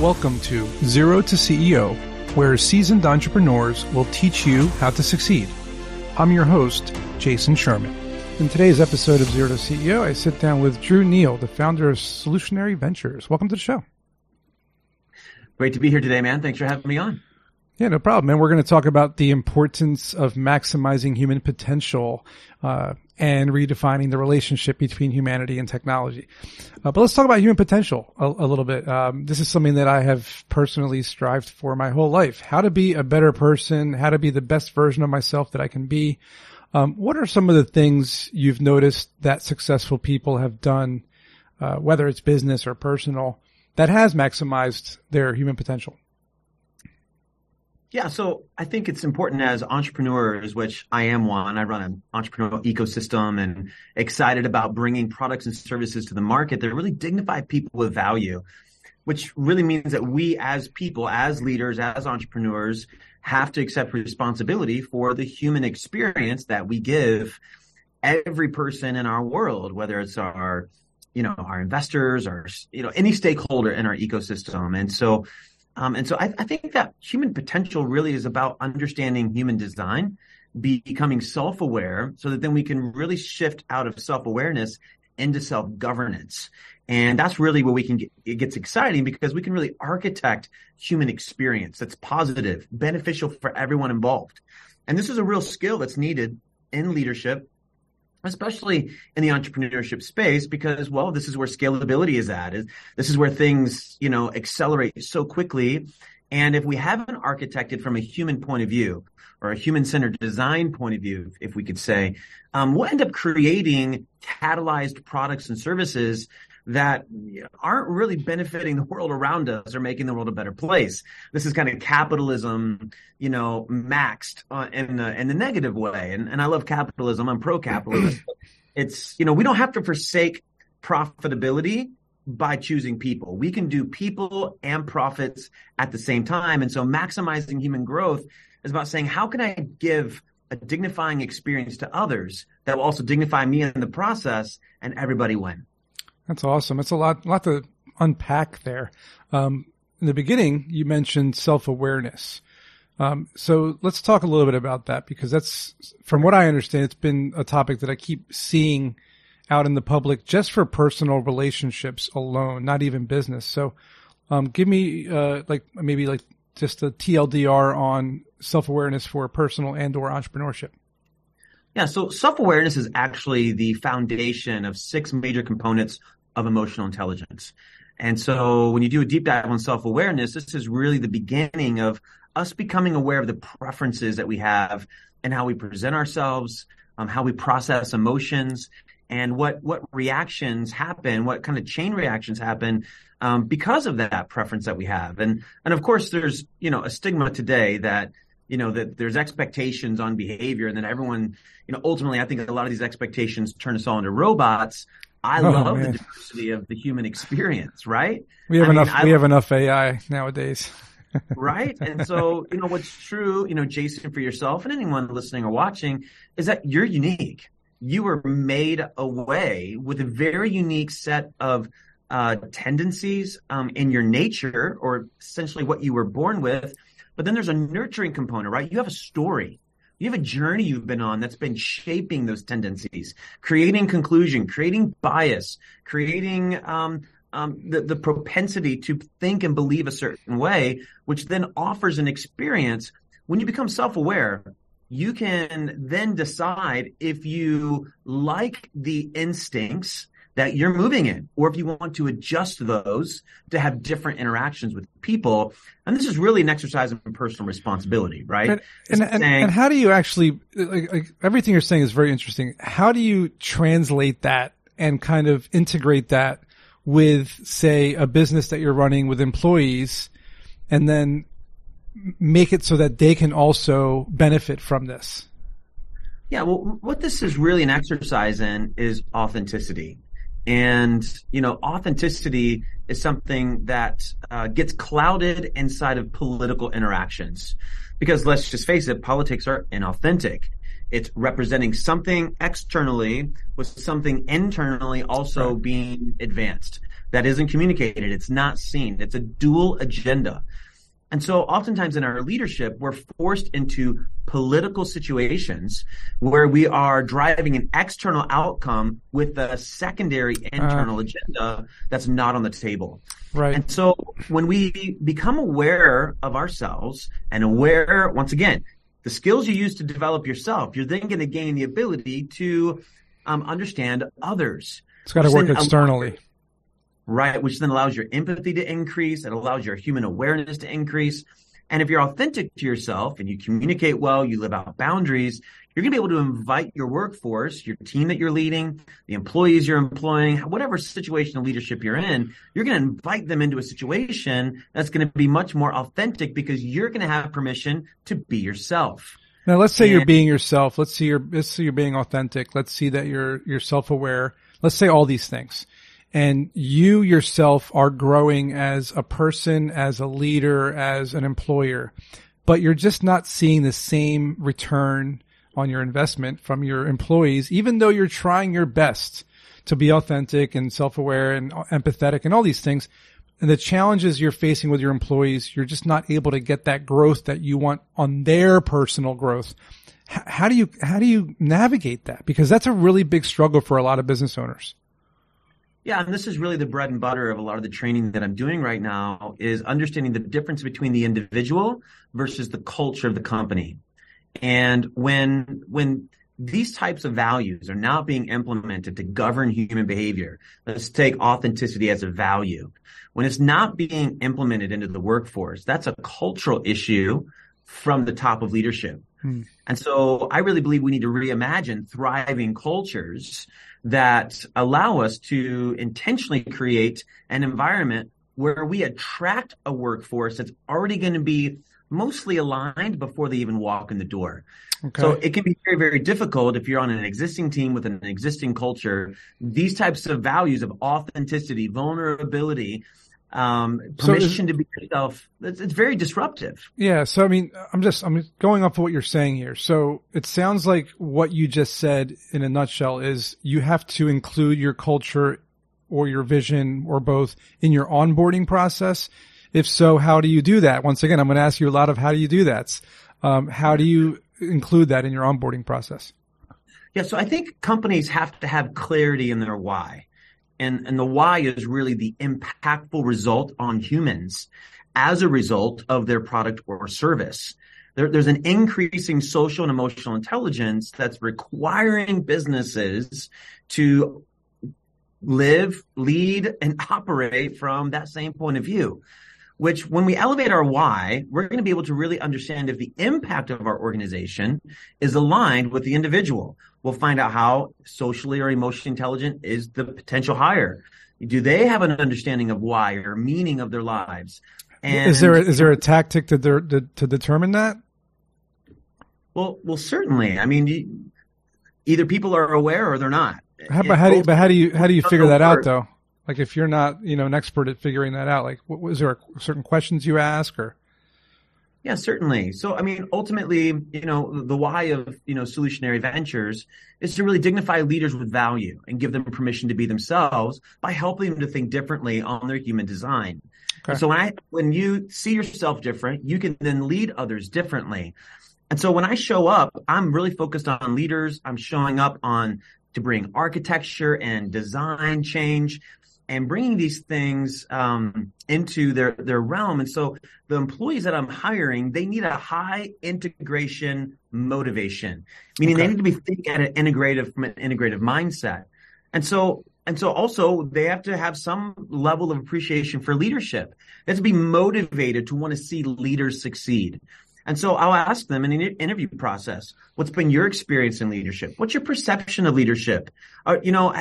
Welcome to Zero to CEO, where seasoned entrepreneurs will teach you how to succeed. I'm your host, Jason Sherman. In today's episode of Zero to CEO, I sit down with Drew Neal, the founder of Solutionary Ventures. Welcome to the show. Great to be here today, man. Thanks for having me on. Yeah, no problem. And we're going to talk about the importance of maximizing human potential uh, and redefining the relationship between humanity and technology. Uh, but let's talk about human potential a, a little bit. Um, this is something that I have personally strived for my whole life: how to be a better person, how to be the best version of myself that I can be. Um, what are some of the things you've noticed that successful people have done, uh, whether it's business or personal, that has maximized their human potential? Yeah, so I think it's important as entrepreneurs, which I am one. I run an entrepreneurial ecosystem and excited about bringing products and services to the market that really dignify people with value, which really means that we as people, as leaders, as entrepreneurs, have to accept responsibility for the human experience that we give every person in our world, whether it's our, you know, our investors or, you know, any stakeholder in our ecosystem. And so um, and so I, I, think that human potential really is about understanding human design, becoming self-aware so that then we can really shift out of self-awareness into self-governance. And that's really where we can get, it gets exciting because we can really architect human experience that's positive, beneficial for everyone involved. And this is a real skill that's needed in leadership especially in the entrepreneurship space because well this is where scalability is at this is where things you know accelerate so quickly and if we haven't architected from a human point of view or a human centered design point of view if we could say um, we'll end up creating catalyzed products and services that aren't really benefiting the world around us or making the world a better place. This is kind of capitalism, you know, maxed uh, in the, in the negative way. And, and I love capitalism. I'm pro capitalist. it's, you know, we don't have to forsake profitability by choosing people. We can do people and profits at the same time. And so maximizing human growth is about saying, how can I give a dignifying experience to others that will also dignify me in the process and everybody win? That's awesome. It's a lot, lot to unpack there. Um, in the beginning, you mentioned self awareness. Um, so let's talk a little bit about that because that's, from what I understand, it's been a topic that I keep seeing out in the public just for personal relationships alone, not even business. So, um, give me, uh, like maybe like just a TLDR on self awareness for personal and or entrepreneurship. Yeah. So self awareness is actually the foundation of six major components of emotional intelligence. And so when you do a deep dive on self awareness, this is really the beginning of us becoming aware of the preferences that we have and how we present ourselves, um, how we process emotions, and what what reactions happen, what kind of chain reactions happen um, because of that preference that we have. And and of course, there's you know a stigma today that you know that there's expectations on behavior, and then everyone you know ultimately, I think a lot of these expectations turn us all into robots. I oh, love man. the diversity of the human experience, right? We have I enough. Mean, we have enough AI nowadays. right. And so, you know, what's true, you know, Jason, for yourself and anyone listening or watching is that you're unique. You were made away with a very unique set of uh, tendencies um, in your nature, or essentially what you were born with. But then there's a nurturing component, right? You have a story. You have a journey you've been on that's been shaping those tendencies, creating conclusion, creating bias, creating um, um, the, the propensity to think and believe a certain way, which then offers an experience. When you become self-aware, you can then decide if you like the instincts that you're moving in, or if you want to adjust those to have different interactions with people. And this is really an exercise in personal responsibility, right? And, and, and, saying, and how do you actually, like, like, everything you're saying is very interesting. How do you translate that and kind of integrate that with, say, a business that you're running with employees and then make it so that they can also benefit from this? Yeah, well, what this is really an exercise in is authenticity. And, you know, authenticity is something that uh, gets clouded inside of political interactions. Because let's just face it, politics are inauthentic. It's representing something externally with something internally also being advanced. that isn't communicated. It's not seen. It's a dual agenda. And so oftentimes in our leadership, we're forced into political situations where we are driving an external outcome with a secondary internal uh, agenda that's not on the table. Right. And so when we become aware of ourselves and aware, once again, the skills you use to develop yourself, you're then going to gain the ability to um, understand others. It's got to work externally right? Which then allows your empathy to increase. It allows your human awareness to increase. And if you're authentic to yourself and you communicate well, you live out boundaries, you're going to be able to invite your workforce, your team that you're leading, the employees you're employing, whatever situation of leadership you're in, you're going to invite them into a situation that's going to be much more authentic because you're going to have permission to be yourself. Now, let's say and, you're being yourself. Let's see you're, let's see you're being authentic. Let's see that you're, you're self-aware. Let's say all these things and you yourself are growing as a person, as a leader, as an employer, but you're just not seeing the same return on your investment from your employees, even though you're trying your best to be authentic and self-aware and empathetic and all these things. And the challenges you're facing with your employees, you're just not able to get that growth that you want on their personal growth. how do you, how do you navigate that? Because that's a really big struggle for a lot of business owners. Yeah, and this is really the bread and butter of a lot of the training that I'm doing right now is understanding the difference between the individual versus the culture of the company. And when when these types of values are not being implemented to govern human behavior, let's take authenticity as a value. When it's not being implemented into the workforce, that's a cultural issue from the top of leadership. Hmm. And so I really believe we need to reimagine thriving cultures that allow us to intentionally create an environment where we attract a workforce that's already going to be mostly aligned before they even walk in the door. Okay. So it can be very, very difficult if you're on an existing team with an existing culture. These types of values of authenticity, vulnerability, um, permission so to be yourself. It's, it's, very disruptive. Yeah. So, I mean, I'm just, I'm going off of what you're saying here. So it sounds like what you just said in a nutshell is you have to include your culture or your vision or both in your onboarding process. If so, how do you do that? Once again, I'm going to ask you a lot of how do you do that? Um, how do you include that in your onboarding process? Yeah. So I think companies have to have clarity in their why and, and the why is really the impactful result on humans as a result of their product or service. There, there's an increasing social and emotional intelligence that's requiring businesses to live, lead, and operate from that same point of view which when we elevate our why, we're going to be able to really understand if the impact of our organization is aligned with the individual. We'll find out how socially or emotionally intelligent is the potential hire. Do they have an understanding of why or meaning of their lives? And is there a, is there a tactic to de- to determine that? Well, well, certainly. I mean, either people are aware or they're not. How, but how do you, but how do you how do you figure that out though? Like if you're not, you know, an expert at figuring that out, like what, was there certain questions you ask or? Yeah, certainly. So, I mean, ultimately, you know, the why of, you know, solutionary ventures is to really dignify leaders with value and give them permission to be themselves by helping them to think differently on their human design. Okay. So when I, when you see yourself different, you can then lead others differently. And so when I show up, I'm really focused on leaders. I'm showing up on to bring architecture and design change and bringing these things um, into their their realm. And so the employees that I'm hiring, they need a high integration motivation, meaning okay. they need to be thinking at an integrative from an integrative mindset. And so and so also they have to have some level of appreciation for leadership. They have to be motivated to want to see leaders succeed. And so I'll ask them in an interview process, what's been your experience in leadership? What's your perception of leadership? Or, you know,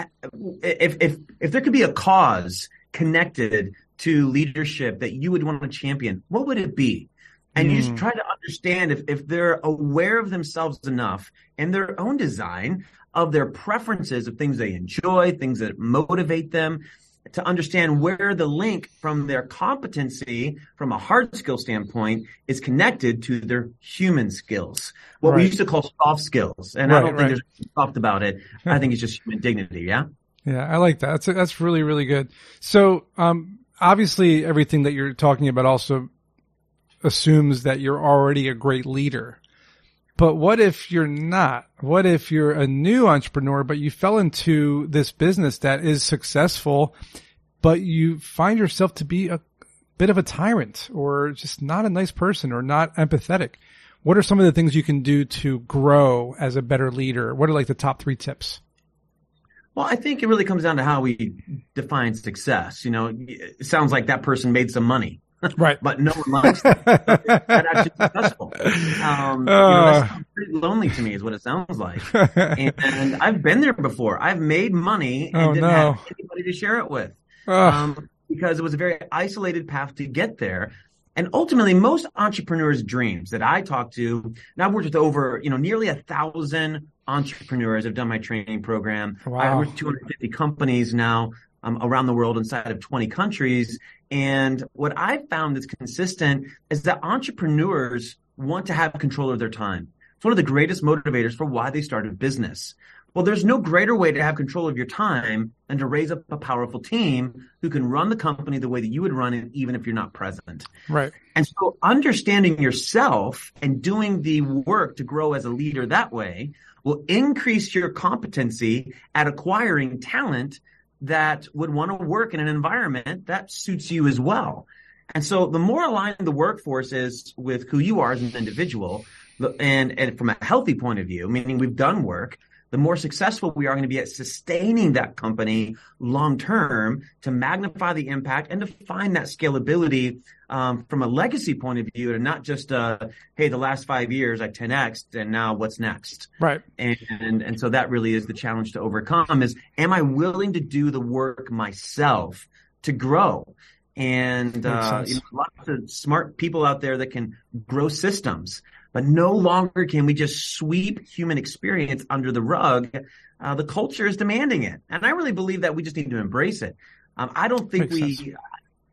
if, if, if there could be a cause connected to leadership that you would want to champion, what would it be? And mm. you just try to understand if, if they're aware of themselves enough and their own design of their preferences of things they enjoy, things that motivate them, to understand where the link from their competency from a hard skill standpoint is connected to their human skills. What right. we used to call soft skills. And right, I don't think right. there's soft about it. I think it's just human dignity. Yeah. Yeah, I like that. That's that's really really good. So, um, obviously, everything that you're talking about also assumes that you're already a great leader. But what if you're not? What if you're a new entrepreneur, but you fell into this business that is successful, but you find yourself to be a bit of a tyrant or just not a nice person or not empathetic? What are some of the things you can do to grow as a better leader? What are like the top three tips? Well, I think it really comes down to how we define success. You know, it sounds like that person made some money. Right. but no one likes that. that actually successful. Um, uh, you know, uh. pretty lonely to me is what it sounds like. and I've been there before. I've made money and oh, didn't no. have anybody to share it with. Um, because it was a very isolated path to get there. And ultimately, most entrepreneurs' dreams that I talk to, now I've worked with over, you know, nearly a thousand entrepreneurs. I've done my training program. Wow. I work with 250 companies now um, around the world inside of 20 countries. And what I've found that's consistent is that entrepreneurs want to have control of their time. It's one of the greatest motivators for why they started business. Well, there's no greater way to have control of your time than to raise up a powerful team who can run the company the way that you would run it, even if you're not present. Right. And so understanding yourself and doing the work to grow as a leader that way will increase your competency at acquiring talent that would want to work in an environment that suits you as well. And so the more aligned the workforce is with who you are as an individual, and, and from a healthy point of view, meaning we've done work, the more successful we are going to be at sustaining that company long term to magnify the impact and to find that scalability um, from a legacy point of view and not just uh, hey the last five years i 10x and now what's next? Right. And, and and so that really is the challenge to overcome is am i willing to do the work myself to grow? And uh, you know, lots of smart people out there that can grow systems but no longer can we just sweep human experience under the rug. Uh, the culture is demanding it. And I really believe that we just need to embrace it. Um, I don't think Makes we,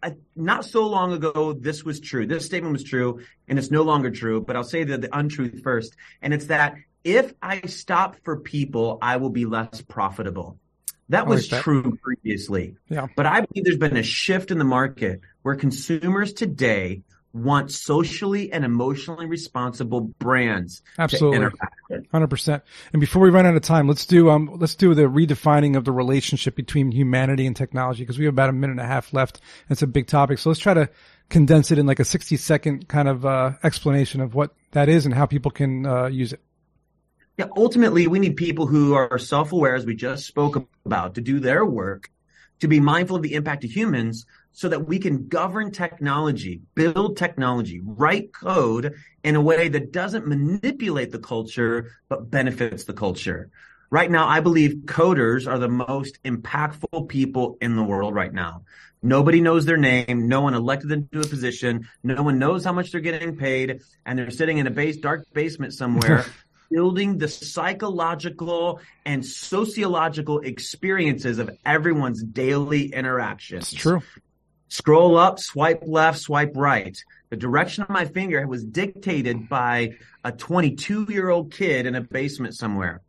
I, not so long ago, this was true. This statement was true and it's no longer true, but I'll say the, the untruth first. And it's that if I stop for people, I will be less profitable. That was that. true previously. Yeah. But I believe there's been a shift in the market where consumers today want socially and emotionally responsible brands. Absolutely. Hundred percent. And before we run out of time, let's do, um, let's do the redefining of the relationship between humanity and technology because we have about a minute and a half left. It's a big topic. So let's try to condense it in like a 60 second kind of, uh, explanation of what that is and how people can, uh, use it. Yeah. Ultimately, we need people who are self-aware, as we just spoke about, to do their work, to be mindful of the impact of humans so that we can govern technology, build technology, write code in a way that doesn't manipulate the culture, but benefits the culture. Right now, I believe coders are the most impactful people in the world right now. Nobody knows their name. No one elected them to a position. No one knows how much they're getting paid. And they're sitting in a base, dark basement somewhere building the psychological and sociological experiences of everyone's daily interactions. It's true. Scroll up, swipe left, swipe right. The direction of my finger was dictated by a 22 year old kid in a basement somewhere.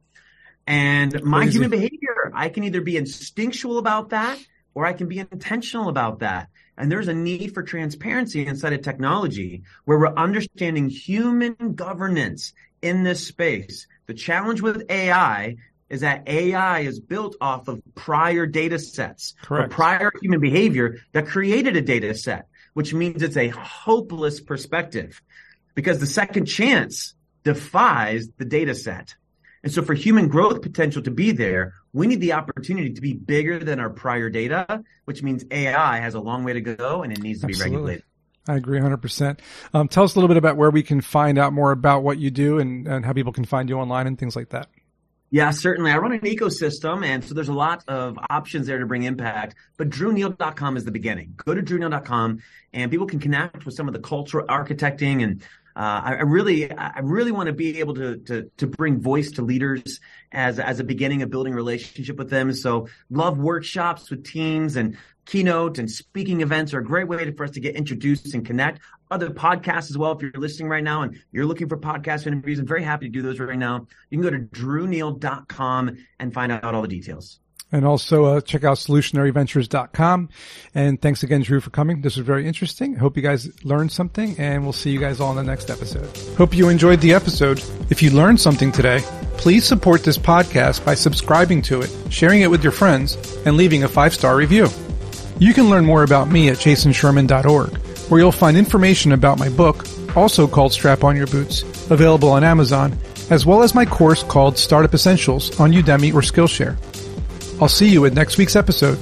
And my human behavior, I can either be instinctual about that or I can be intentional about that. And there's a need for transparency inside of technology where we're understanding human governance in this space. The challenge with AI is that AI is built off of prior data sets Correct. or prior human behavior that created a data set, which means it's a hopeless perspective because the second chance defies the data set. And so for human growth potential to be there, we need the opportunity to be bigger than our prior data, which means AI has a long way to go and it needs to Absolutely. be regulated. I agree 100%. Um, tell us a little bit about where we can find out more about what you do and, and how people can find you online and things like that. Yeah, certainly. I run an ecosystem, and so there's a lot of options there to bring impact. But drewneal.com is the beginning. Go to drewneal.com, and people can connect with some of the cultural architecting and uh, I, really, I really want to be able to, to, to bring voice to leaders as, as a beginning of building relationship with them. So love workshops with teams and keynote and speaking events are a great way for us to get introduced and connect. Other podcasts as well. If you're listening right now and you're looking for podcast interviews, I'm very happy to do those right now. You can go to drewneal.com and find out all the details. And also uh, check out solutionaryventures.com. And thanks again, Drew, for coming. This was very interesting. Hope you guys learned something and we'll see you guys all in the next episode. Hope you enjoyed the episode. If you learned something today, please support this podcast by subscribing to it, sharing it with your friends, and leaving a five-star review. You can learn more about me at jasonsherman.org, where you'll find information about my book, also called Strap On Your Boots, available on Amazon, as well as my course called Startup Essentials on Udemy or Skillshare. I'll see you at next week's episode.